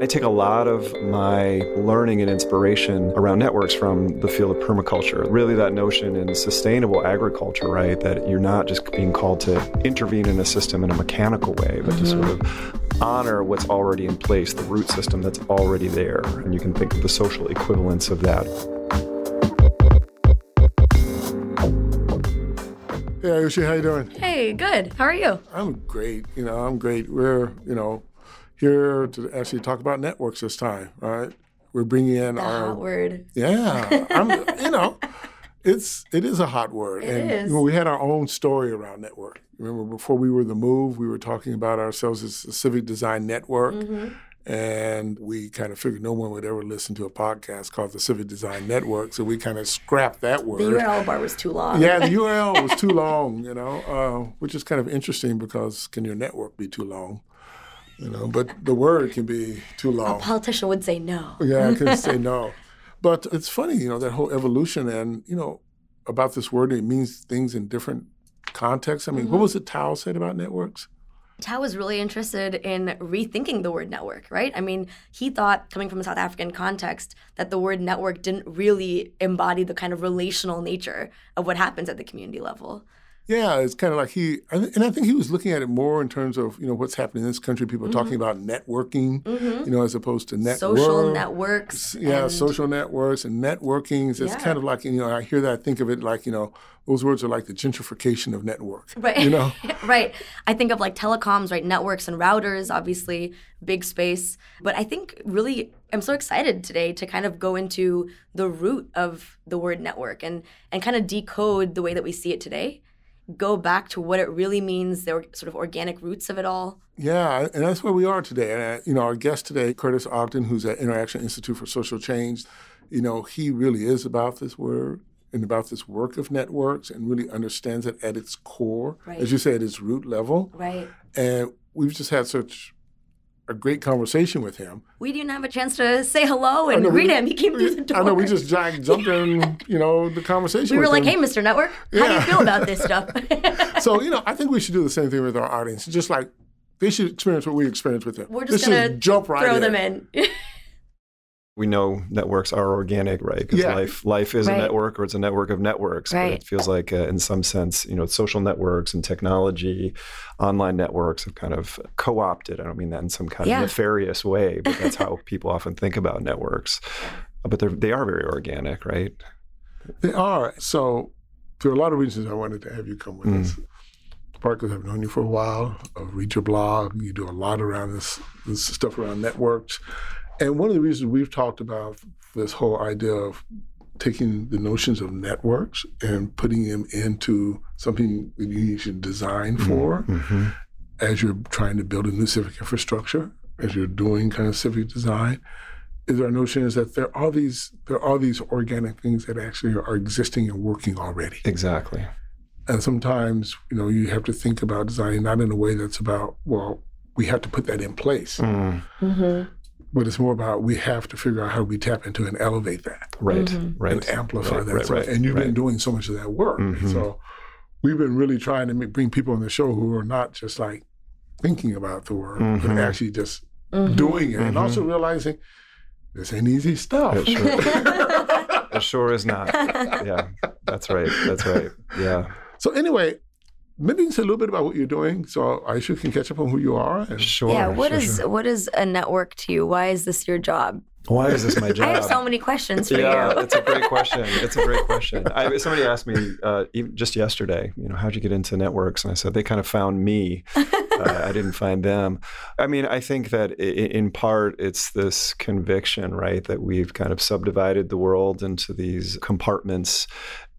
I take a lot of my learning and inspiration around networks from the field of permaculture. Really, that notion in sustainable agriculture, right? That you're not just being called to intervene in a system in a mechanical way, but mm-hmm. to sort of honor what's already in place, the root system that's already there. And you can think of the social equivalence of that. Hey, Ayushi, how you doing? Hey, good. How are you? I'm great. You know, I'm great. We're, you know, here to actually talk about networks this time, right? We're bringing in the our hot word. Yeah, I'm, you know, it's it is a hot word, it and is. You know, we had our own story around network. Remember, before we were the move, we were talking about ourselves as a civic design network. Mm-hmm. And we kind of figured no one would ever listen to a podcast called the Civic Design Network, so we kind of scrapped that word. The URL bar was too long. Yeah, the URL was too long, you know, uh, which is kind of interesting because can your network be too long? You know, but the word can be too long. A politician would say no. Yeah, I can say no. But it's funny, you know, that whole evolution and, you know, about this word, it means things in different contexts. I mean, mm-hmm. what was it Tao said about networks? Tao was really interested in rethinking the word network, right? I mean, he thought, coming from a South African context, that the word network didn't really embody the kind of relational nature of what happens at the community level. Yeah, it's kind of like he, and I think he was looking at it more in terms of you know what's happening in this country. People are mm-hmm. talking about networking, mm-hmm. you know, as opposed to network. Social networks. Yeah, social networks and networking. It's yeah. kind of like you know I hear that I think of it like you know those words are like the gentrification of network. Right. You know. right. I think of like telecoms, right? Networks and routers, obviously big space. But I think really I'm so excited today to kind of go into the root of the word network and and kind of decode the way that we see it today go back to what it really means, the sort of organic roots of it all? Yeah, and that's where we are today. And uh, you know, our guest today, Curtis Ogden, who's at Interaction Institute for Social Change, you know, he really is about this word and about this work of networks and really understands it at its core, right. as you say, at its root level. Right. And we've just had such a great conversation with him. We didn't have a chance to say hello and greet we, him. He came through the door. I know we just jumped in, you know, the conversation. We were like, him. "Hey, Mr. Network, yeah. how do you feel about this stuff?" so you know, I think we should do the same thing with our audience. Just like they should experience what we experienced with them. We're just gonna jump right throw in. them in we know networks are organic, right? Because yeah. life life is right. a network, or it's a network of networks. Right. But it feels like, uh, in some sense, you know, social networks and technology, online networks have kind of co-opted. I don't mean that in some kind yeah. of nefarious way, but that's how people often think about networks. But they're they are very organic, right? They are. So there are a lot of reasons I wanted to have you come with mm. us. Part because I've known you for a while. I read your blog. You do a lot around this, this stuff around networks. And one of the reasons we've talked about this whole idea of taking the notions of networks and putting them into something that you need to design mm-hmm. for mm-hmm. as you're trying to build a new civic infrastructure, as you're doing kind of civic design, is our notion is that there are these there are these organic things that actually are existing and working already. Exactly. And sometimes, you know, you have to think about designing not in a way that's about, well, we have to put that in place. Mm. Mm-hmm but it's more about we have to figure out how we tap into and elevate that. Right, mm-hmm. right. And amplify right, that. Right, so, right, and you've right. been doing so much of that work. Mm-hmm. So we've been really trying to make, bring people on the show who are not just like thinking about the work, mm-hmm. but actually just mm-hmm. doing it. And mm-hmm. also realizing this ain't easy stuff. It sure, it sure is not. Yeah, that's right. That's right. Yeah. So anyway, maybe you can say a little bit about what you're doing so Aisha can catch up on who you are. And... Sure. Yeah. What sure, is sure. what is a network to you? Why is this your job? Why is this my job? I have so many questions for yeah, you. Yeah, it's a great question. It's a great question. I, somebody asked me uh, even just yesterday, you know, how'd you get into networks? And I said they kind of found me. uh, I didn't find them. I mean, I think that in part it's this conviction, right, that we've kind of subdivided the world into these compartments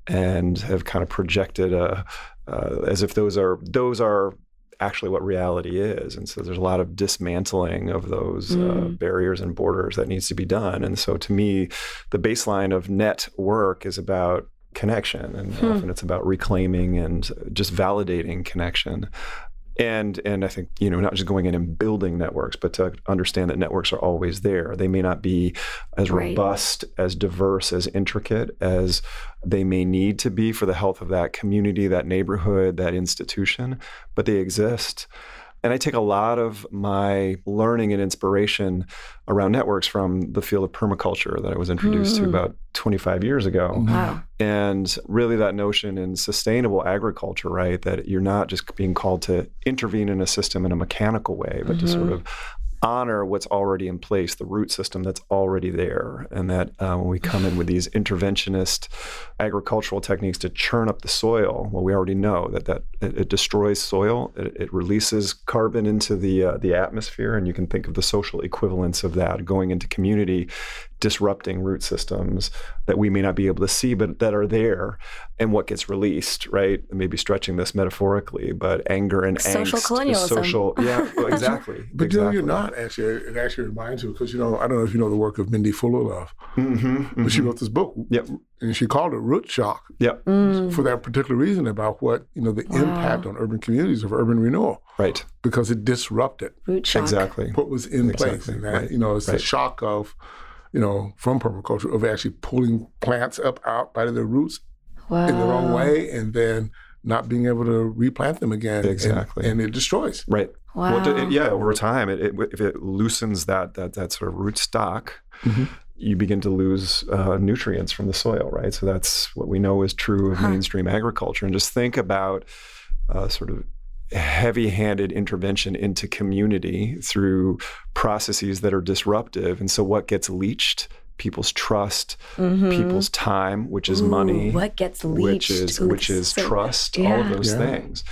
and have kind of projected a, uh, as if those are those are actually what reality is. And so there's a lot of dismantling of those uh, mm. uh, barriers and borders that needs to be done. And so to me, the baseline of net work is about connection and hmm. often it's about reclaiming and just validating connection and and I think you know not just going in and building networks, but to understand that networks are always there. They may not be as right. robust, as diverse, as intricate as they may need to be for the health of that community, that neighborhood, that institution, but they exist. And I take a lot of my learning and inspiration around networks from the field of permaculture that I was introduced mm. to about 25 years ago. Wow. And really, that notion in sustainable agriculture, right? That you're not just being called to intervene in a system in a mechanical way, but mm-hmm. to sort mm-hmm. of honor what's already in place, the root system that's already there, and that uh, when we come in with these interventionist agricultural techniques to churn up the soil, well, we already know that that it, it destroys soil, it, it, releases carbon into the uh, the atmosphere, and you can think of the social equivalence of that going into community disrupting root systems that we may not be able to see, but that are there, and what gets released, right? Maybe stretching this metaphorically, but anger and social angst, colonialism. social, yeah, well, exactly. but exactly. you know, you're not actually. It actually reminds you because you know I don't know if you know the work of Mindy Fullilove, mm-hmm, mm-hmm. but she wrote this book, yep. and she called it Root Shock, yep. Mm. for that particular reason about what you know the wow. impact on urban communities of urban renewal, right? Because it disrupted root shock. exactly what was in exactly. place, and that right. you know it's right. the shock of you know, from permaculture of actually pulling plants up out by their roots wow. in the wrong way and then not being able to replant them again. Exactly. And, and it destroys. Right. Wow. Well, it, yeah, over time, it, it, if it loosens that, that, that sort of root stock, mm-hmm. you begin to lose uh, nutrients from the soil, right? So that's what we know is true of huh. mainstream agriculture. And just think about uh, sort of heavy handed intervention into community through processes that are disruptive. And so, what gets leached? People's trust, mm-hmm. people's time, which is Ooh, money. What gets leached? Which is Ooh, which is so trust. Yeah. All of those yeah. things.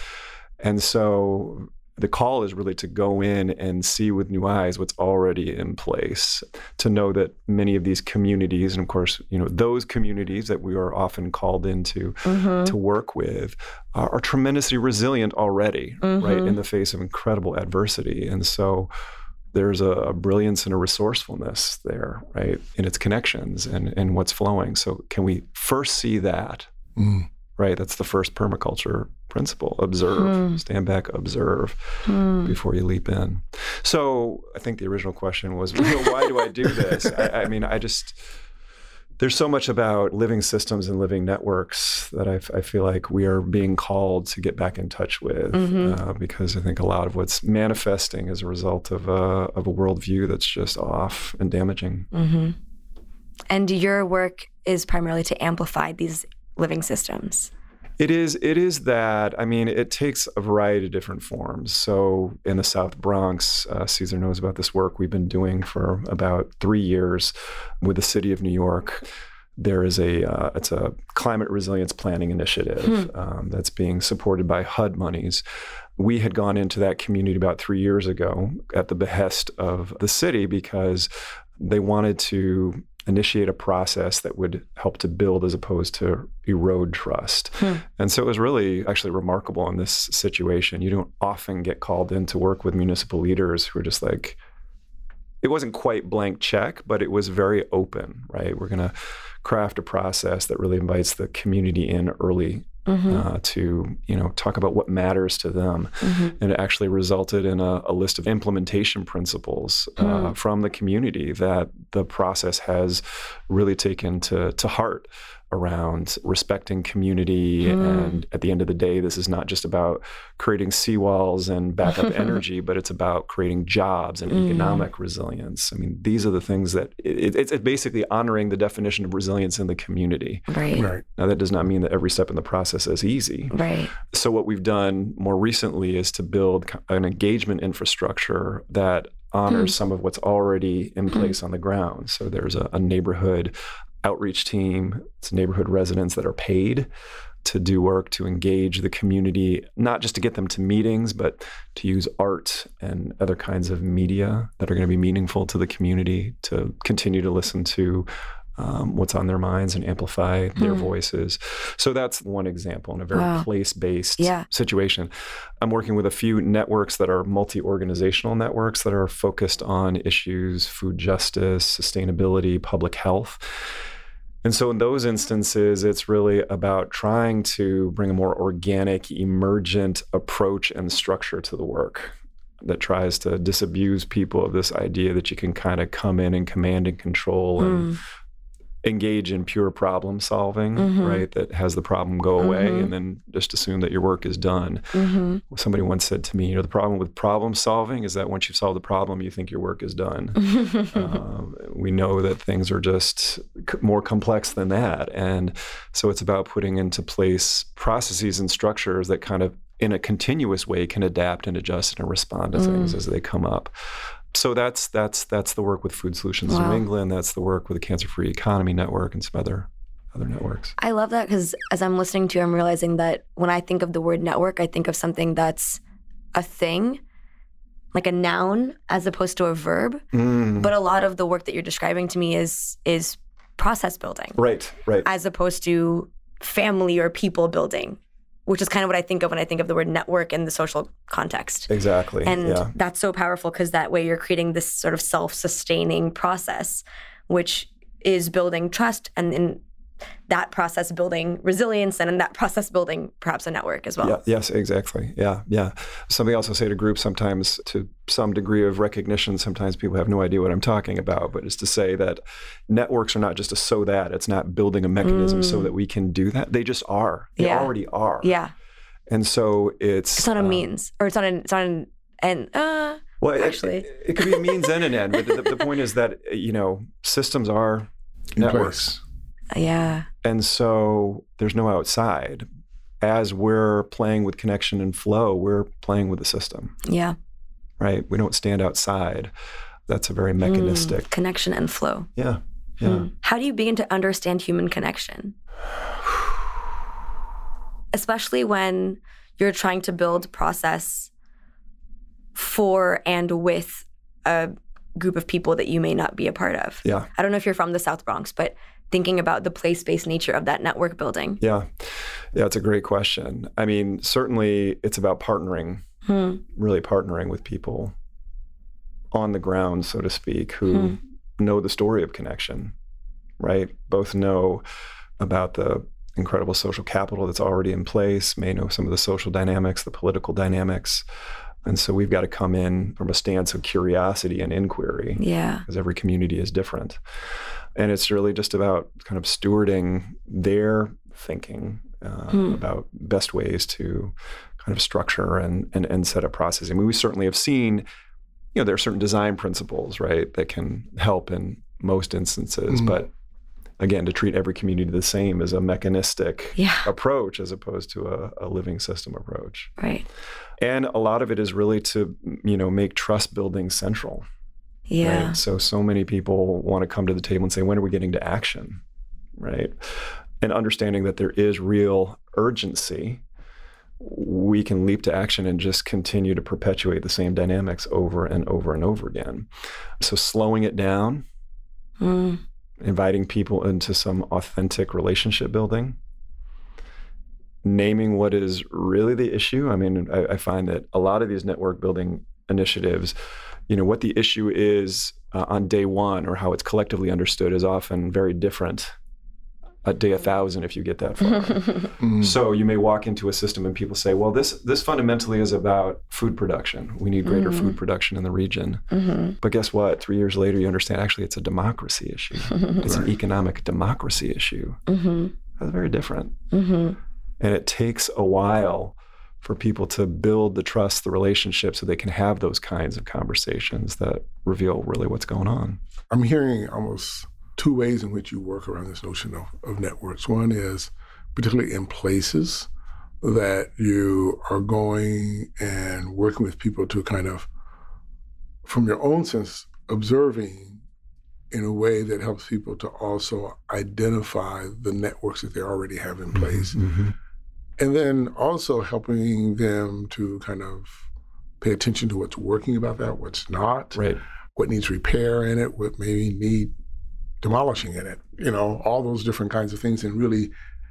And so the call is really to go in and see with new eyes what's already in place to know that many of these communities and of course you know those communities that we are often called into mm-hmm. to work with are, are tremendously resilient already mm-hmm. right in the face of incredible adversity and so there's a, a, brilliance and a resourcefulness there right in its connections and, and what's flowing so can we first see that mm. Right that's the first permaculture principle observe mm. stand back observe mm. before you leap in so i think the original question was why do i do this I, I, mean i just there's so much about living systems and living networks that I, I feel like we are being called to get back in touch with mm-hmm. uh, because I think a lot of what's manifesting is a result of a, of a worldview that's just off and damaging. Mm-hmm. And your work is primarily to amplify these living systems. It is. It is that. I mean, it takes a variety of different forms. So, in the South Bronx, uh, Caesar knows about this work we've been doing for about three years with the city of New York. There is a uh, it's a climate resilience planning initiative hmm. um, that's being supported by HUD monies. We had gone into that community about three years ago at the behest of the city because they wanted to initiate a process that would help to build as opposed to erode trust. Hmm. And so it was really actually remarkable in this situation. You don't often get called in to work with municipal leaders who are just like, it wasn't quite blank check, but it was very open, right? We're going to craft a process that really invites the community in early mm-hmm. uh, to you know talk about what matters to them, mm-hmm. and it actually resulted in a, a list of implementation principles uh, mm. from the community that the process has really taken to to heart around respecting community. Mm. And at the end of the day, this is not just about creating seawalls and backup energy, but it's about creating jobs and mm. economic resilience. I mean, these are the things that it, it's, it's basically honoring the definition of resilience in the community. Right. right. Now, that does not mean that every step in the process is easy. Right. So, what we've done more recently is to build an engagement infrastructure that honors mm. some of what's already in hmm. place mm. on the ground. So there's a, a, neighborhood outreach team. It's neighborhood residents that are paid to do work to engage the community, not just to get them to meetings, but to use art and other kinds of media that are going to be meaningful to the community to continue to listen to um, what's on their minds and amplify their hmm. voices. So that's one example in a very wow. place based yeah. situation. I'm working with a few networks that are multi organizational networks that are focused on issues food justice, sustainability, public health. And so, in those instances, it's really about trying to bring a more organic, emergent approach and structure to the work that tries to disabuse people of this idea that you can kind of come in and command and control and mm engage in pure problem solving, Mhm. right? That has the problem go away Mhm. and then just assume that your work is done. hmm Somebody once said to me, you know, the problem with problem solving is that once you've solved the problem, you think your work is done. uh, we know that things are just c- more complex than that. And so it's about putting into place processes and structures that kind of, in a continuous way, can adapt and adjust and respond to things as they come up. So that's that's that's the work with Food Solutions Wow. New England. That's the work with the Cancer Free Economy Network and some other other networks. I love that because as I'm listening to you, I'm realizing that when I think of the word network, I think of something that's a thing, like a noun, as opposed to a verb. Mm. But a lot of the work that you're describing to me is is process building, Right, right. as opposed to family or people building, which is kind of what I think of when I think of the word network in the social context. exactly. And yeah. that's so powerful because that way you're creating this sort of self sustaining process, which is building trust and in that process building resilience and in that process building perhaps a network as well. Yeah, yes, exactly. Yeah, yeah. Something else I say to groups sometimes, to some degree of recognition, sometimes people have no idea what I'm talking about, but it's to say that networks are not just a so that, it's not building a mechanism so Mm. that we can do that. They just are. They Yeah. already are. Yeah. And so it's. It's not a um, means or it's not an, it's not an, and, uh, Well, actually. it, it could be a means and an end, but the, the point is that, you know, systems are In networks. Yeah. And so there's no outside. As we're playing with connection and flow, we're playing with the system. Yeah. right? We don't stand outside. That's a very mechanistic. Mm, connection and flow. Yeah. Yeah. Mm. How do you begin to understand human connection? Especially when you're trying to build process for and with a group of people that you may not be a part of. Yeah. I don't know if you're from the South Bronx, but thinking about the place based nature of that network building. Yeah. Yeah. It's a great question. I mean, certainly it's about partnering, Hmm. really partnering with people on the ground, so to speak, who know the story of connection, right? Both know about the incredible social capital that's already in place, may know some of the social dynamics, the political dynamics. And so we've got to come in from a stance of curiosity and inquiry. Yeah. because every community is different. And it's really just about kind of stewarding their thinking uh, Hmm. about best ways to kind of structure and, and, and set up processes. I mean, we certainly have seen, you know, there are certain design principles, right, that can help in most instances. Mhm. But again, to treat every community the same is a mechanistic Yeah. approach as opposed to a, a living system approach. Right. And a lot of it is really to, you know, make trust building central. Yeah. Right? So so many people want to come to the table and say, when are we getting to action? Right. And understanding that there is real urgency, we can leap to action and just continue to perpetuate the same dynamics over and over and over again. So slowing it down, Mm. Inviting people into some authentic relationship building, naming what is really the issue. I mean, I, I find that a lot of these network building initiatives, you know, what the issue is uh, on day one or how it's collectively understood is often very different at day a thousand if you get that far. Mm. So you may walk into a system and people say, "Well, this this fundamentally is about food production. We need greater Mhm. food production in the region." hmm But guess what? Three years later, you understand actually it's a democracy issue. It's an economic democracy issue. hmm That's very different. hmm And it takes a while for people to build the trust, the relationship, so they can have those kinds of conversations that reveal really what's going on. I'm hearing almost two ways in which you work around this notion of, of networks. One is particularly in places that you are going and working with people to kind of, from your own sense, observing in a way that helps people to also identify the networks that they already have in place. Mhm. And then also helping them to kind of pay attention to what's working about that, what's not Right. what needs repair in it, what maybe need demolishing in it, you know, all those different kinds of things and really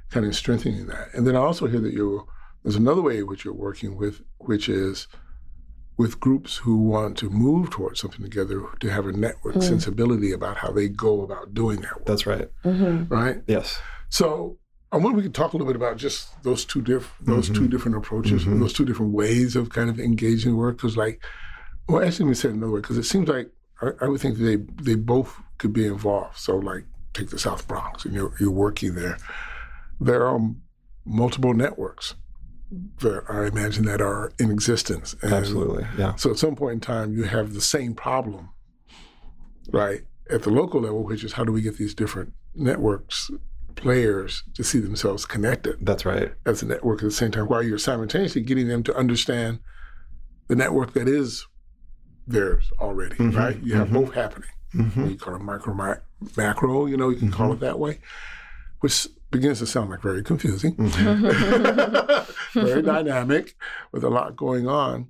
kind of strengthening that. And then I also hear that you there's another way which you're working with, which is with groups who want to move towards something together to have a network Mm. sensibility about how they go about doing that work. That's right. hmm right. Yes. So I wonder if we could talk a little bit about just those two diff- those two Mhm. different approaches, Mhm. those two different ways of kind of engaging work. Because, like, well, actually, let me say it another way. Because it seems like I, I would think they they both could be involved. So, like, take the South Bronx and you're, you're working there, there are multiple networks that I imagine that are in existence. And Absolutely, yeah. So at some point in time, you have the same problem, right, at the local level, which is how do we get these different networks players to see themselves connected. That's right. As a network at the same time, while you're simultaneously getting them to understand the network that is theirs already, mm-hmm. right? You have mm-hmm. both happening. Mm-hmm. You call it micro, macro, you know, you can call it mm-hmm. that way, which begins to sound like very confusing, mm-hmm. very dynamic with a lot going on.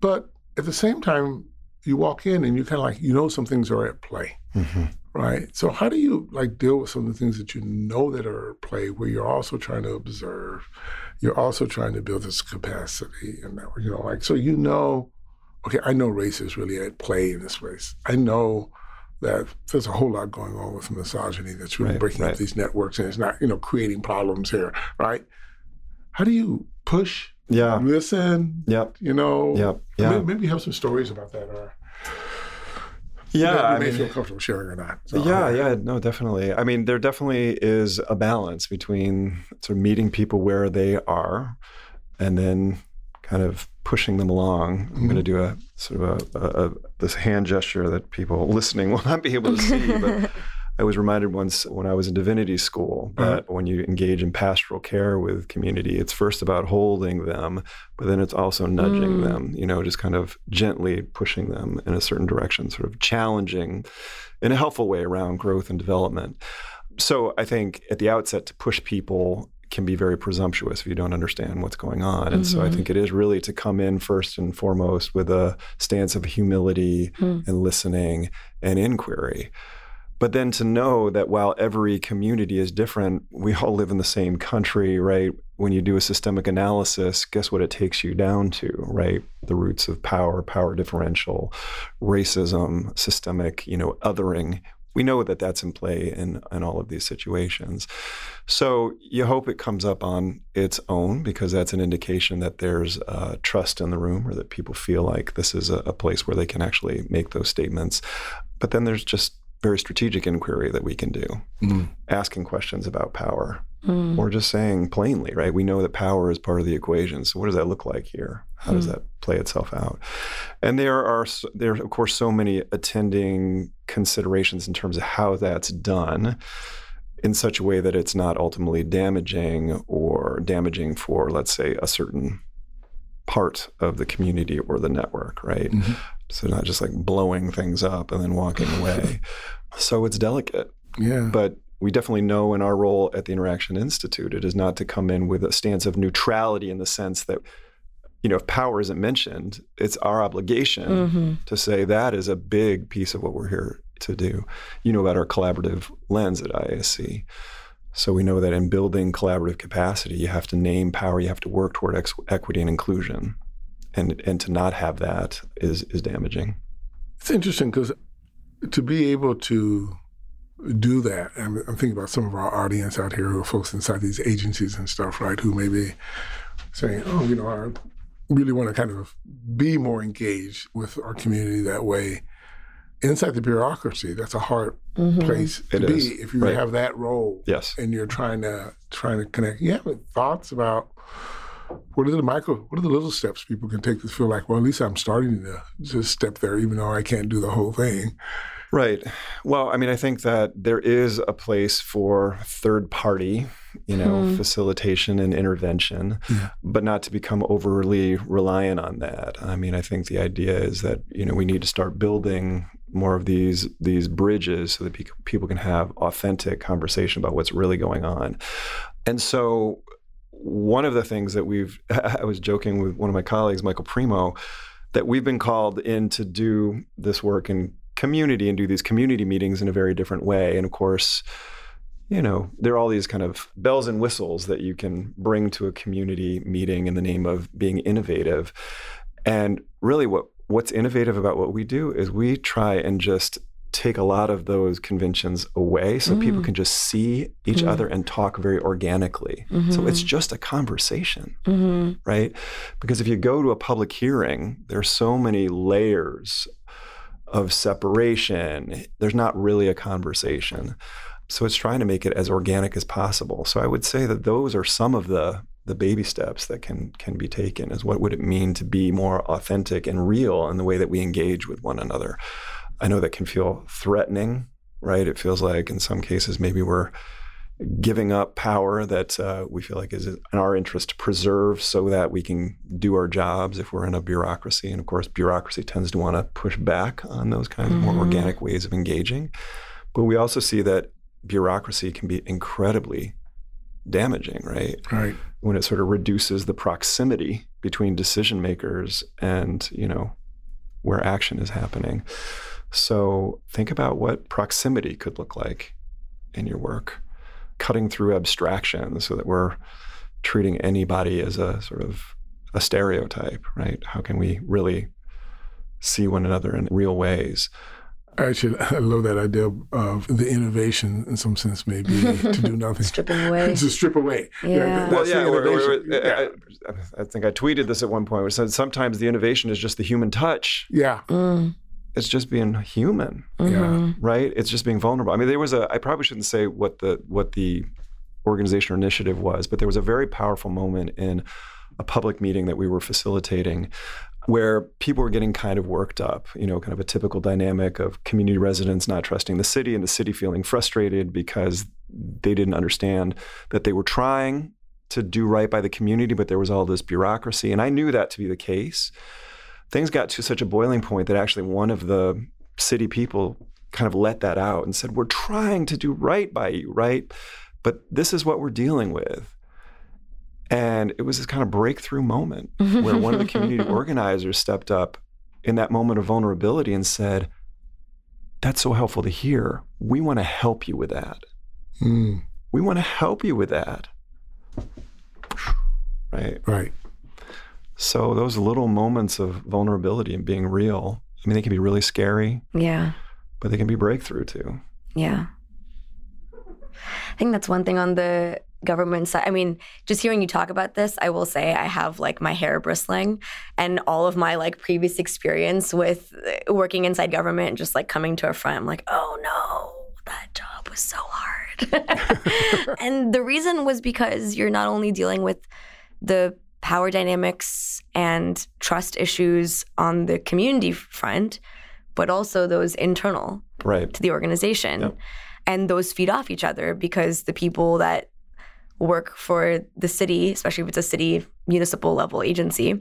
But at the same time, you walk in and you kind of like, you know, some things are at play. Mm-hmm right? So how do you like deal with some of the things that you know that are at play, where you're also trying to observe, you're also trying to build this capacity, and that you know, like so you know, okay, I know race is really at play in this race. I know that there's a whole lot going on with misogyny that's really right, breaking right. up these networks, and it's not you know creating problems here, right? How do you push? Yeah. Listen. Yep. You know. Yep. Yeah. Maybe, maybe you have some stories about that, or yeah, you I may mean, feel comfortable sharing or not. So, yeah, yeah, no, definitely. I mean, there definitely is a balance between sort of meeting people where they are, and then kind of pushing them along. I'm mm-hmm. going to do a sort of a, a, a, this hand gesture that people listening will not be able to see, but I was reminded once when I was in divinity school uh-huh. that when you engage in pastoral care with community, it's first about holding them, but then it's also nudging mm. them, you know, just kind of gently pushing them in a certain direction, sort of challenging in a helpful way around growth and development. So I think at the outset to push people can be very presumptuous if you don't understand what's going on. And mm-hmm. so I mm-hmm. think it is really to come in first and foremost with a stance of humility mm. and listening and inquiry. But then to know that while every community is different, we all live in the same country, right? When you do a systemic analysis, guess what it takes you down to, right? The roots of power, power differential, racism, systemic, you know, othering. We know that that's in play in, in all of these situations. So you hope it comes up on its own because that's an indication that there's uh, trust in the room or that people feel like this is a, a place where they can actually make those statements. But then there's just very strategic inquiry that we can do, mm. asking questions about power, mm. or just saying plainly, right? We know that power is part of the equation. So what does that look like here? How mm. does that play itself out? And there are there are of course so many attending considerations in terms of how that's done in such a way that it's not ultimately damaging or damaging for let's say a certain part of the community or the network, right? Mm-hmm. So not just like blowing things up and then walking away. so it's delicate. Yeah. But we definitely know in our role at the Interaction Institute, it is not to come in with a stance of neutrality in the sense that, you know, if power isn't mentioned, it's our obligation mm-hmm. to say that is a big piece of what we're here to do. You know about our collaborative lens at IISC. So we know that in building collaborative capacity, you have to name power, you have to work toward ex- equity and inclusion and and to not have that is is damaging. It's interesting because to be able to do that, I'm, I'm, thinking about some of our audience out here who are folks inside these agencies and stuff, right? Who may be saying, "Oh, you know, I really want to kind of be more engaged with our community that way." Inside the bureaucracy, that's a hard mm-hmm. place to it be is. if you right. have that role. Yes, and you're trying to trying to connect. You have thoughts about what are the micro what are the little steps people can take to feel like well at least i'm starting to just step there even though i can't do the whole thing right well i mean i think that there is a place for third party you know hmm. facilitation and intervention yeah. but not to become overly reliant on that i mean i think the idea is that you know we need to start building more of these these bridges so that people can have authentic conversation about what's really going on and so one of the things that we've, I was joking with one of my colleagues, Michael Primo, that we've been called in to do this work in community and do these community meetings in a very different way. And of course, you know, there are all these kind of bells and whistles that you can bring to a community meeting in the name of being innovative. And really, what what's innovative about what we do is we try and just take a lot of those conventions away so mm. people can just see each mm. other and talk very organically. Mm-hmm. So it's just a conversation, mm-hmm. right? Because if you go to a public hearing, there's so many layers of separation. There's not really a conversation. So it's trying to make it as organic as possible. So I would say that those are some of the the baby steps that can can be taken is what would it mean to be more authentic and real in the way that we engage with one another. I know that can feel threatening, right? It feels like in some cases maybe we're giving up power that uh, we feel like is in our interest to preserve so that we can do our jobs if we're in a bureaucracy. And of course, bureaucracy tends to want to push back on those kinds mm-hmm. of more organic ways of engaging. But we also see that bureaucracy can be incredibly damaging, right? Right. When it sort of reduces the proximity between decision makers and, you know, where action is happening. So think about what proximity could look like in your work, cutting through abstraction so that we're treating anybody as a sort of a stereotype, right? How can we really see one another in real ways? Actually, I love that idea of the innovation in some sense, maybe to do nothing. Stripping away. to strip away. Yeah. well, yeah, or, or, yeah. I, I, think I tweeted this at one point where said sometimes the innovation is just the human touch. Yeah. Mm. It's just being human. Mm-hmm. Yeah. Right? It's just being vulnerable. I mean, there was a I probably shouldn't say what the what the organization or initiative was, but there was a very powerful moment in a public meeting that we were facilitating where people were getting kind of worked up, you know, kind of a typical dynamic of community residents not trusting the city and the city feeling frustrated because they didn't understand that they were trying to do right by the community, but there was all this bureaucracy. And I knew that to be the case. Things got to such a boiling point that actually one of the city people kind of let that out and said, We're trying to do right by you, right? But this is what we're dealing with. And it was this kind of breakthrough moment where one of the community organizers stepped up in that moment of vulnerability and said, That's so helpful to hear. We want to help you with that. Mm. We want to help you with that. Right. Right. So those little moments of vulnerability and being real, I mean, they can be really scary. Yeah. But they can be breakthrough too. Yeah. I think that's one thing on the government side. I mean, just hearing you talk about this, I will say I have like my hair bristling and all of my like previous experience with uh, working inside government, just like coming to a front, I'm like, oh no, that job was so hard. and the reason was because you're not only dealing with the power dynamics and trust issues on the community front, but also those internal right. to the organization. Yep. And those feed off each other because the people that work for the city, especially if it's a city municipal level agency,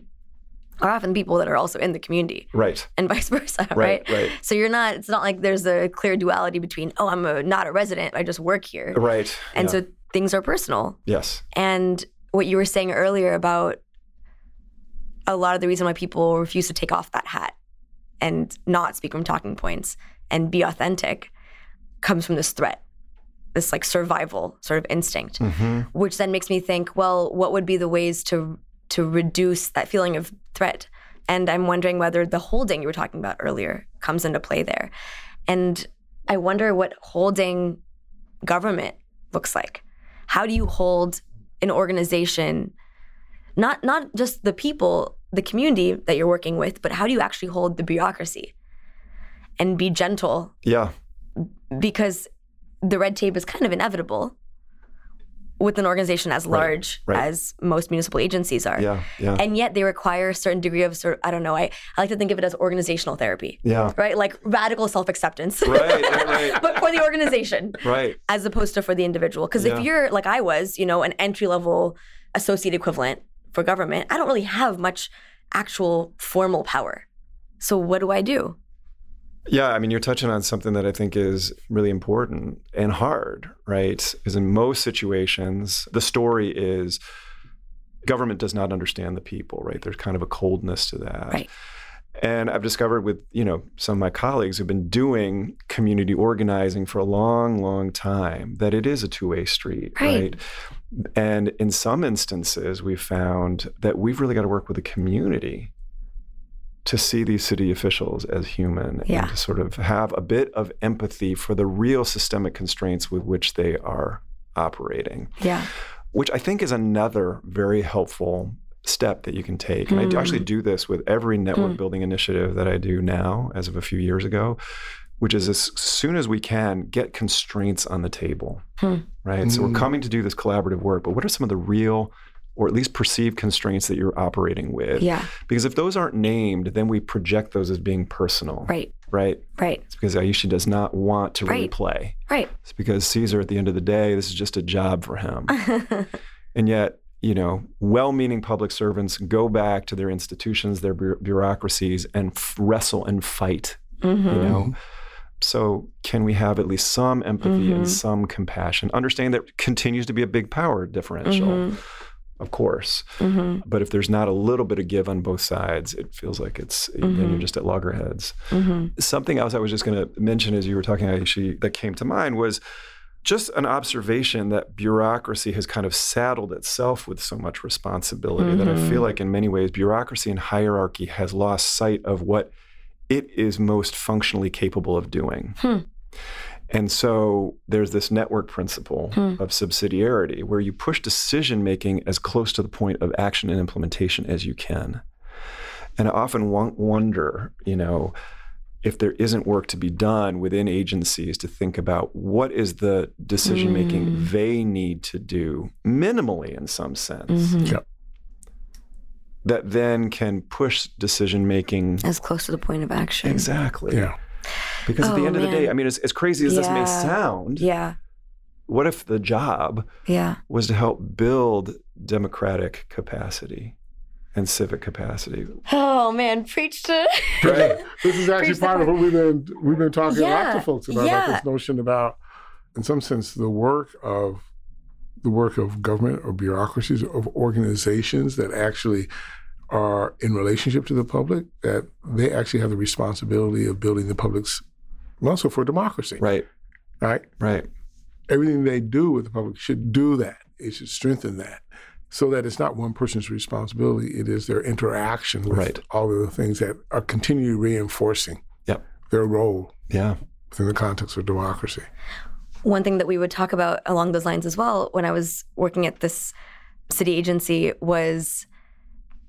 are often people that are also in the community. Right. And vice versa, right? Right. right. So you're not, it's not like there's a clear duality between, oh, I'm a, not a resident, I just work here. Right. And yeah. so things are personal. Yes. And what you were saying earlier about a lot of the reason why people refuse to take off that hat and not speak from talking points and be authentic comes from this threat this like survival sort of instinct, mm-hmm. which then makes me think, well, what would be the ways to to reduce that feeling of threat? And I'm wondering whether the holding you were talking about earlier comes into play there. And I wonder what holding government looks like. How do you hold an organization, not not just the people, the community that you're working with, but how do you actually hold the bureaucracy and be gentle? Yeah. Because the red tape is kind of inevitable with an organization as large right, right. as most municipal agencies are. Yeah, yeah. And yet they require a certain degree of sort of, I don't know, I, I like to think of it as organizational therapy. Yeah. Right? Like radical self-acceptance. Right, right. but for the organization. Right. As opposed to for the individual. Because Yeah. if you're like I was, you know, an entry level associate equivalent for government, I don't really have much actual formal power. So what do I do? Yeah, I mean, you're touching on something that I think is really important and hard, right? Because in most situations, the story is government does not understand the people, right? There's kind of a coldness to that. Right. And I've discovered with, you know, some of my colleagues who've been doing community organizing for a long, long time that it is a two-way street, Right. right? And in some instances, we've found that we've really got to work with the community to see these city officials as human Yeah. and to sort of have a bit of empathy for the real systemic constraints with which they are operating, Yeah. which I think is another very helpful step that you can take. And I Mm. actually do this with every network Mm. building initiative that I do now, as of a few years ago, which is as soon as we can get constraints on the table, Hmm. right? So we're Mm. coming to do this collaborative work, but what are some of the real or at least perceived constraints that you're operating with? Yeah. Because if those aren't named, then we project those as being personal, Right. right? Right. It's because Aisha does not want to Right. play. Right. It's because Caesar, at the end of the day, this is just a job for him. and yet, you know, well meaning public servants go back to their institutions, their bu- bureaucracies, and f- wrestle and fight, Mhm. you know? So, can we have at least some empathy and Mhm. some compassion? Understand that continues to be a big power differential, Mhm. Of course. Mhm. But if there's not a little bit of give on both sides, it feels like it's, then you're just at loggerheads. Mhm. Something else I was just going to mention as you were talking, Aishi, that came to mind was just an observation that bureaucracy has kind of saddled itself with so much responsibility that I Mhm. feel like in many ways bureaucracy and hierarchy has lost sight of what it is most functionally capable of doing. Hmm. And so there's this network principle Hmm. of subsidiarity where you push decision making as close to the point of action and implementation as you can. And I often wonder, you know, if there isn't work to be done within agencies to think about what is the decision making Mm. they need to do minimally in some sense Mhm. Yep. that then can push decision making As close to the point of action. exactly Yeah. Because at the Oh, end of the day i mean as, as crazy as this may sound Yeah. what if the job Yeah. was to help build democratic capacity and civic capacity Oh man, preach to. Right. This is actually Preach part of what we've been we've been talking a lot Yeah, to folks about, about yeah. this notion about, in some sense, the work of the work of government or bureaucracies of organizations that actually are in relationship to the public that they actually have the responsibility of building the public's muscle for democracy. right Right. right Everything they do with the public should do that. It should strengthen that. So that it's not one person's responsibility, it is their interaction with Right. all of the things that are continually reinforcing Yep. their role yeah within the context of democracy. One thing that we would talk about along those lines as well when I was working at this city agency was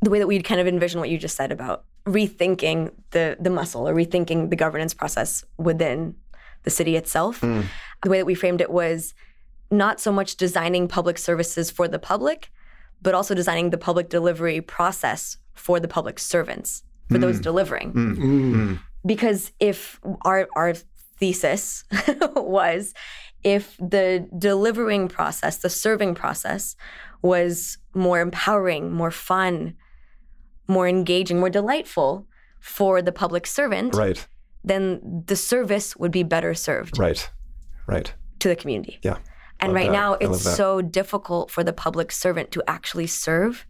the way that we'd kind of envision what you just said about rethinking the the muscle or rethinking the governance process within the city itself. Mm. The way that we framed it was not so much designing public services for the public, but also designing the public delivery process for the public servants, for those Mm. delivering Mm. Mm. Mm. because if our our thesis was if the delivering process, the serving process was more empowering, more fun, more engaging, more delightful for the public servant, right then the service would be better served right right to the community. Yeah. And Love right that. now, it's so difficult for the public servant to actually serve,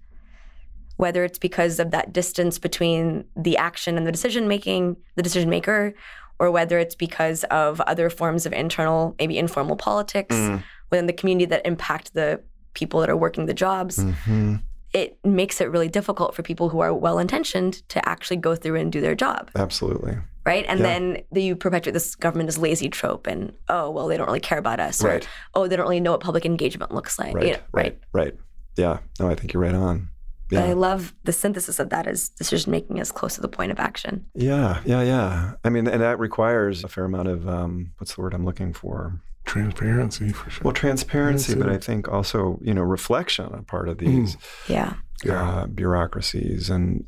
whether it's because of that distance between the action and the decision making, the decision maker, or whether it's because of other forms of internal, maybe informal politics Mm. within the community that impact the people that are working the jobs. Mhm. It makes it really difficult for people who are well intentioned to actually go through and do their job. Absolutely. Right? And Yeah. then the, you perpetuate this government is lazy trope, and oh well, they don't really care about us, or oh they don't really know what public engagement looks like, right you know, right right? yeah. No i think you're right on. But I love the synthesis of that is decision making as close to the point of action. yeah yeah yeah. I mean and that requires a fair amount of um, what's the word i'm looking for Transparency for sure. well transparency but i think also you know reflection on part of these Yeah, Yeah. uh, bureaucracies. And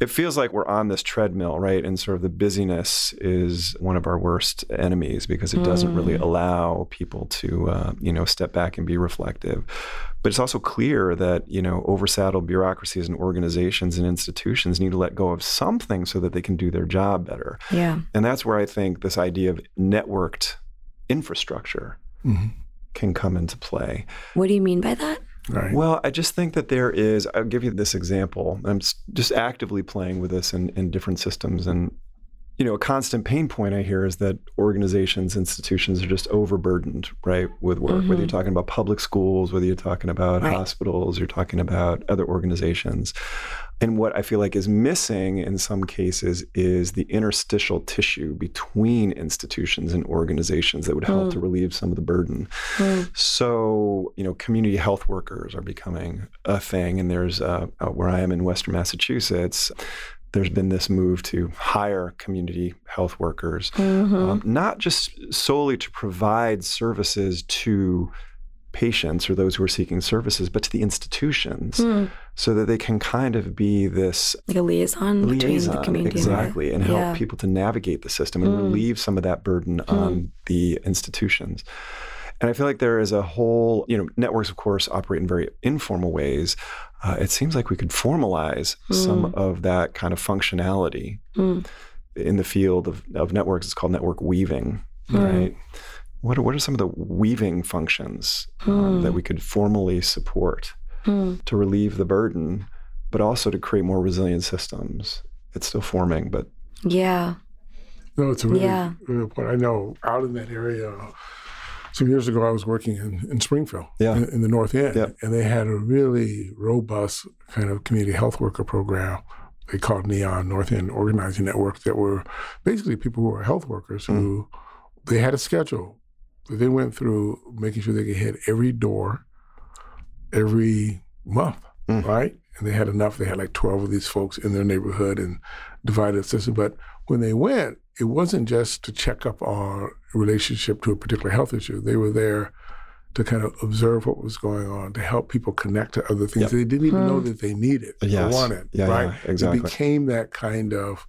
it feels like we're on this treadmill, right? And sort of the busyness is one of our worst enemies because it doesn't really Mm. allow people to, uh, you know, step back and be reflective. But it's also clear that, you know, oversaddled bureaucracies and organizations and institutions need to let go of something so that they can do their job better. yeah, And that's where I think this idea of networked infrastructure Mhm. can come into play. what do you mean by that? Right. Well, I just think that there is, I'll give you this example. I'm just actively playing with this in, in different systems. And, you know, a constant pain point I hear is that organizations, institutions are just overburdened, right, with work. Whether you're talking about public schools, whether you're talking about Right. hospitals, you're talking about other organizations. And what I feel like is missing in some cases is the interstitial tissue between institutions and organizations that would help Mm. to relieve some of the burden. Mm. So, you know, community health workers are becoming a thing. And there's, uh, where I am in Western Massachusetts, there's been this move to hire community health workers, Mm-hmm. um, not just solely to provide services to patients or those who are seeking services, but to the institutions Mm. so that they can kind of be this Like a liaison, between the liaison community. and exactly and help Yeah. people to navigate the system and Mm. relieve some of that burden on the institutions and i feel like there is a whole you know networks of course operate in very informal ways uh, it seems like we could formalize some of that kind of functionality Mm. in the field of, of networks it's called network weaving Mm. right what are, what are some of the weaving functions um, that we could formally support Mm. to relieve the burden, but also to create more resilient systems. It's still forming, but Yeah. No, it's a really, Yeah. really good point. I know out in that area, some years ago, I was working in, in Springfield, Yeah. in, in the North End, Yeah. and they had a really robust kind of community health worker program. They called Neon North End Organizing Network that were basically people who were health workers who they had a schedule that they went through making sure they could hit every door every month, Mm. right? And they had enough. They had like 12 of these folks in their neighborhood and divided system. But when they went, it wasn't just to check up on a relationship to a particular health issue. They were there to kind of observe what was going on, to help people connect to other things Yep. they didn't even know hmm. that they needed Yes. or wanted, Yeah, right? yeah, exactly. It became that kind of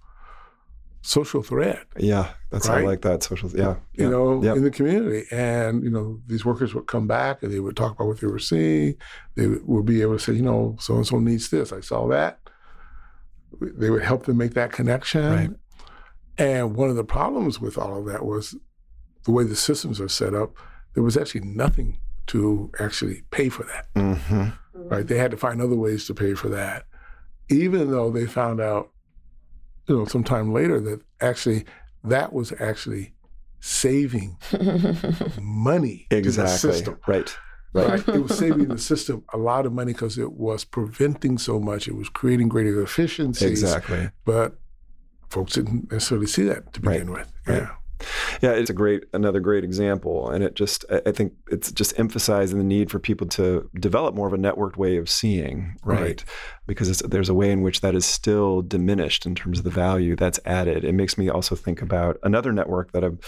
social thread, yeah, that's I Right? like that social. Yeah, you yeah, know, Yep. in the community. And, you know, these workers would come back and they would talk about what they were seeing. They would- would be able to say, you know, so and so needs this. I saw that. They would help them make that connection. Right. And one of the problems with all of that was the way the systems are set up, there was actually nothing to actually pay for that, hmm right? They had to find other ways to pay for that, even though they found out, you know, sometime later that actually that was actually saving money to the exactly. system. Right, right. Right? it was saving the system a lot of money because it was preventing so much. It was creating greater efficiencies. Exactly. But folks didn't necessarily see that to Right. begin with. Right. Yeah. Yeah, it's a great, another great example, and it just, I think it's just emphasizing the need for people to develop more of a networked way of seeing, right? Right. Because it's, there's a way in which that is still diminished in terms of the value that's added. It makes me also think about another network that I've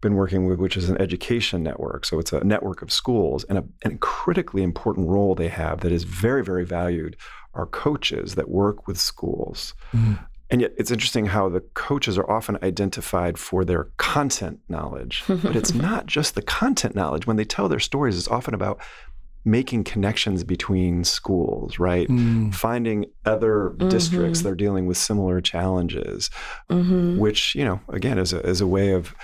been working with, which is an education network. So it's a network of schools, and a, and a critically important role they have that is very, very valued are coaches that work with schools. Mhm. And yet, it's interesting how the coaches are often identified for their content knowledge, but it's not just the content knowledge. When they tell their stories, it's often about making connections between schools, right? Mm. Finding other districts that are dealing with similar challenges, hmm which, you know, again, is a, is a way of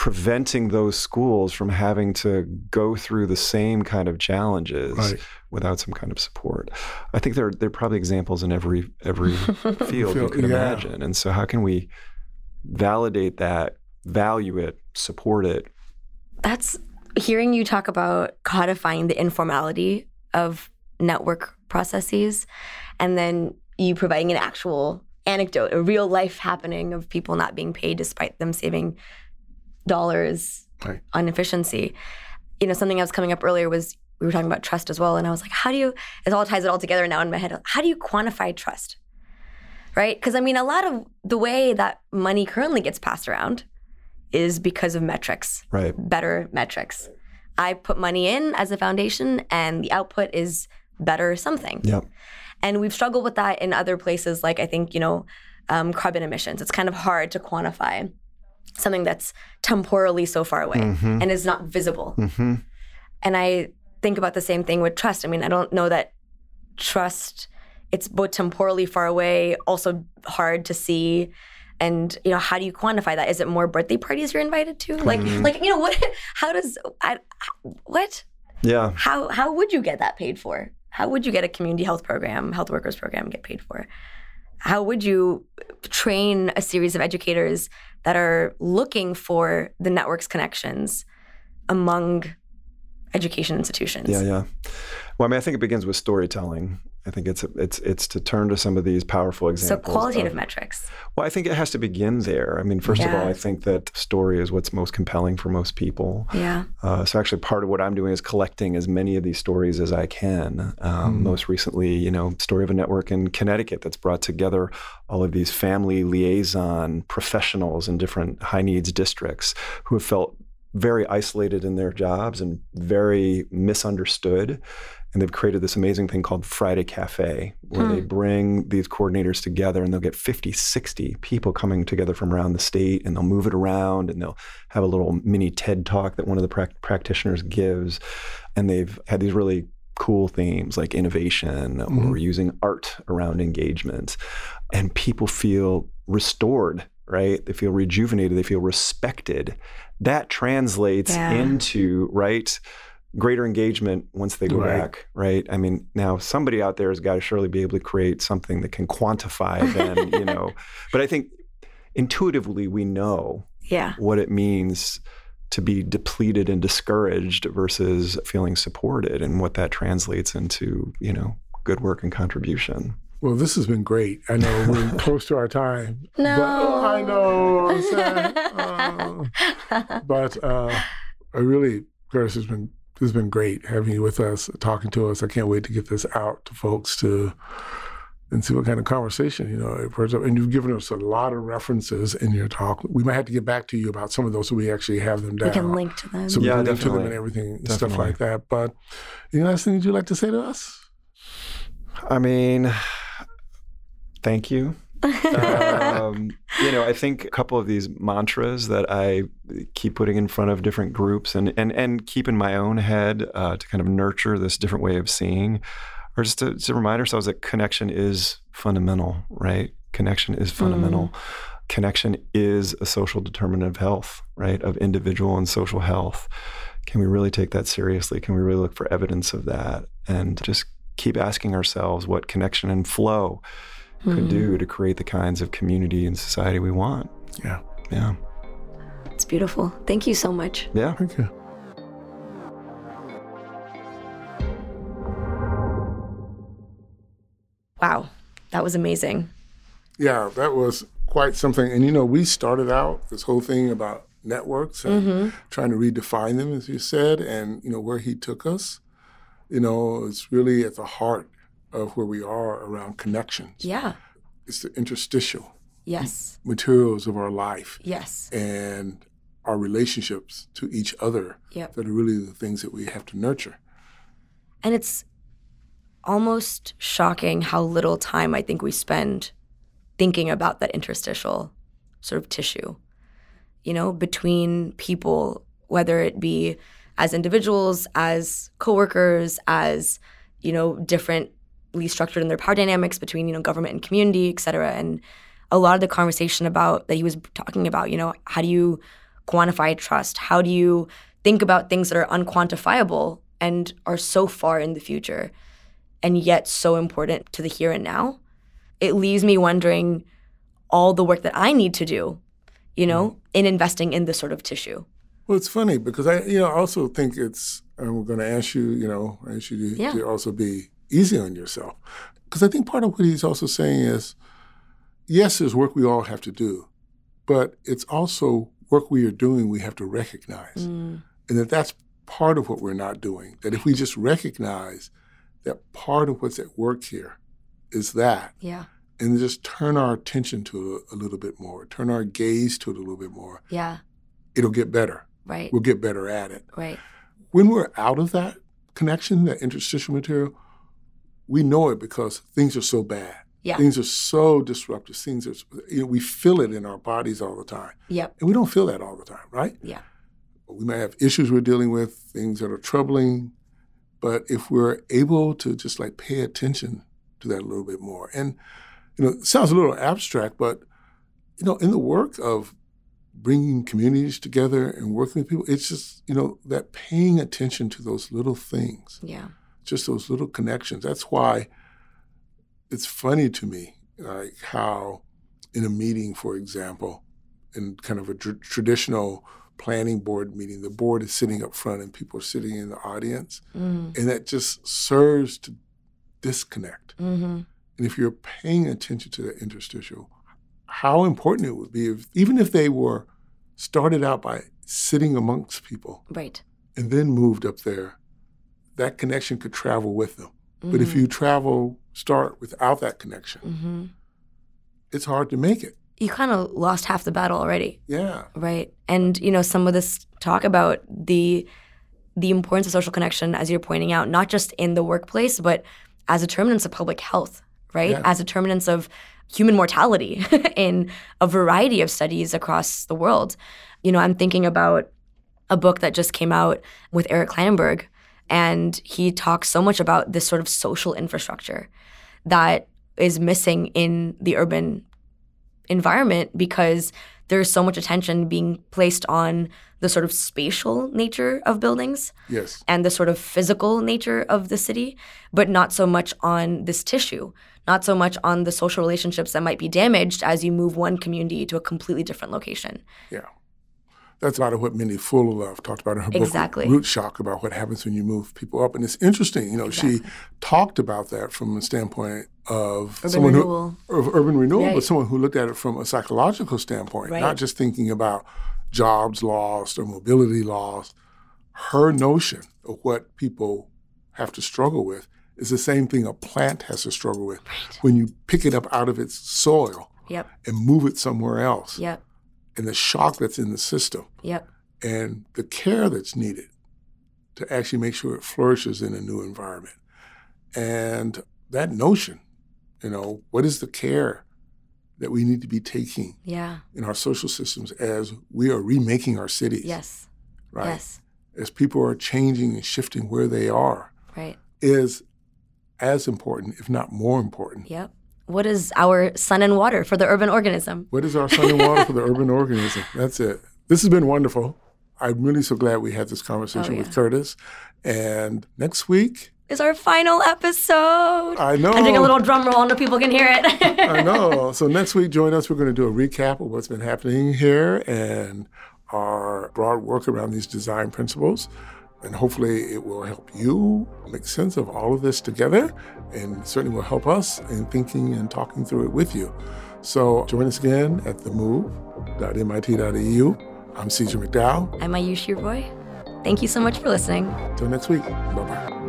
preventing those schools from having to go through the same kind of challenges Right. without some kind of support. I think there there are probably examples in every every field you Field, could yeah. imagine. And so how can we validate that, value it, support it? That's hearing you talk about codifying the informality of network processes and then you providing an actual anecdote, a real life happening of people not being paid despite them saving dollars Right. on efficiency. You know, something that was coming up earlier was we were talking about trust as well. And I was like, how do you, it all ties it all together now in my head. How do you quantify trust? Right? Because I mean, a lot of the way that money currently gets passed around is because of metrics Right. better metrics. I put money in as a foundation and the output is better something. Yep. And we've struggled with that in other places, like I think, you know, um, carbon emissions. It's kind of hard to quantify something that's temporally so far away Mhm. and is not visible. hmm And I think about the same thing with trust. I mean, I don't know that trust, it's both temporally far away, also hard to see. And you know, how do you quantify that? Is it more birthday parties you're invited to? Like, Mhm. like you know, what? How does I? What? Yeah. How how would you get that paid for? How would you get a community health program, health workers program get paid for? How would you train a series of educators that are looking for the network's connections among education institutions? Yeah, yeah. Well, I mean, I think it begins with storytelling, I think it's it's it's to turn to some of these powerful examples. So qualitative of- metrics. Well, I think it has to begin there. I mean, first of all, I think that story is what's most compelling for most people. Yeah. Uh, so actually, part of what I'm doing is collecting as many of these stories as I can. Um, Most recently, you know, story of a network in Connecticut that's brought together all of these family liaison professionals in different high needs districts who have felt very isolated in their jobs and very misunderstood. And they've created this amazing thing called Friday Cafe, where they hmm. bring these coordinators together and they'll get 50, 60 people coming together from around the state and they'll move it around and they'll have a little mini TED talk that one of the prac- practitioners gives. And they've had these really cool themes like innovation or mm-hmm. using art around engagement. And people feel restored, right? They feel rejuvenated, they feel respected. That translates Yeah. into, right? Greater engagement once they go Right. back, right? I mean, now somebody out there has got to surely be able to create something that can quantify then, you know. But I think intuitively we know Yeah. what it means to be depleted and discouraged versus feeling supported and what that translates into, you know, good work and contribution. Well, this has been great. I know we're close to our time. No. But, oh, I know. I'm sad. Uh, but uh, I really, Curtis, has been this has been great having you with us, talking to us. I can't wait to get this out to folks to and see what kind of conversation you know it brings up. And you've given us a lot of references in your talk. We might have to get back to you about some of those so we actually have them down. We can link to them. So we Yeah, can link to them definitely. and everything, and stuff like that. But any last thing you'd like to say to us? I mean, thank you. Um, you know, I think a couple of these mantras that I keep putting in front of different groups and and and keep in my own head uh, to kind of nurture this different way of seeing, are just to, to remind ourselves that connection is fundamental, right? Connection is fundamental. Connection is a social determinant of health, right? Of individual and social health. Can we really take that seriously? Can we really look for evidence of that and just keep asking ourselves what connection and flow could do hmm. to create the kinds of community and society we want. Yeah. Yeah. It's beautiful. Thank you so much. Yeah. Thank you. Wow. That was amazing. Yeah, that was quite something. And you know, we started out this whole thing about networks and mm-hmm. trying to redefine them, as you said, and you know where he took us. You know, it's really at the heart of where we are around connections. Yeah. It's the interstitial Yes. materials of our life Yes. and our relationships to each other Yep. that are really the things that we have to nurture. And it's almost shocking how little time I think we spend thinking about that interstitial sort of tissue, you know, between people, whether it be as individuals, as coworkers, as, you know, differently structured in their power dynamics between, you know, government and community, et cetera. And a lot of the conversation about that he was talking about, you know, how do you quantify trust? How do you think about things that are unquantifiable and are so far in the future and yet so important to the here and now? It leaves me wondering all the work that I need to do, you know, mm-hmm. in investing in this sort of tissue. Well, it's funny because I, you know, also think it's, we're going to ask you, you know, I ask you to, Yeah. to also be easy on yourself. Because I think part of what he's also saying is, yes, there's work we all have to do, but it's also work we are doing we have to recognize. Mm. And that that's part of what we're not doing. That if we just recognize that part of what's at work here is that, Yeah. and just turn our attention to it a little bit more, turn our gaze to it a little bit more, Yeah. it'll get better. Right. We'll get better at it Right. when we're out of that connection, that interstitial material, we know it because things are so bad. Yeah. Things are so disruptive. Things are, you know, we feel it in our bodies all the time. Yep. And we don't feel that all the time, right? Yeah. We might have issues we're dealing with, things that are troubling. But if we're able to just like pay attention to that a little bit more, and, you know, it sounds a little abstract, but, you know, in the work of bringing communities together and working with people, it's just, you know, that paying attention to those little things, Yeah. Just those little connections. That's why it's funny to me, like how in a meeting, for example, in kind of a tr- traditional planning board meeting, the board is sitting up front and people are sitting in the audience. Mm. And that just serves to disconnect Mm-hmm. And if you're paying attention to that interstitial, how important it would be if, even if they were started out by sitting amongst people Right. and then moved up there, that connection could travel with them. But if Mhm. you travel, start without that connection, Mhm. it's hard to make it. you kind of lost half the battle already. Yeah. Right. And you know, some of this talk about the the importance of social connection as you're pointing out, not just in the workplace, but as a determinants of public health, right? Yeah. As determinants of human mortality in a variety of studies across the world. You know, I'm thinking about a book that just came out with Eric Klinenberg, and he talks so much about this sort of social infrastructure that is missing in the urban environment because there's so much attention being placed on the sort of spatial nature of buildings Yes. and the sort of physical nature of the city, but not so much on this tissue, not so much on the social relationships that might be damaged as you move one community to a completely different location. Yeah. That's a lot of what Mindy Fullilove talked about in her Exactly. book, Root Shock, about what happens when you move people up. And it's interesting, you know, she talked about that from the standpoint of Urban someone renewal. who, of urban renewal, Right. but someone who looked at it from a psychological standpoint, Right. not just thinking about jobs lost or mobility lost. Her notion of what people have to struggle with is the same thing a plant has to struggle with. When you pick it up out of its soil Yep. and move it somewhere else, Yep. And the shock that's in the system Yep. and the care that's needed to actually make sure it flourishes in a new environment. And that notion, you know, what is the care that we need to be taking Yeah. in our social systems as we are remaking our cities, Yes. right? Yes. As people are changing and shifting where they are, Right. is as important, if not more important. Yep. What is our sun and water for the urban organism? What is our sun and water for the urban organism? That's it. This has been wonderful. I'm really so glad we had this conversation Oh, with. Curtis. And next week, Is our final episode. I know. I'm doing a little drum roll, no people can hear it. I know. So next week, join us. We're going to do a recap of what's been happening here and our broad work around these design principles. And hopefully, it will help you make sense of all of this together and certainly will help us in thinking and talking through it with you. So join us again at themove.mit.edu. I'm Ceasar McDowell. I'm Ayush, your boy. Thank you so much for listening. Till next week. Bye bye.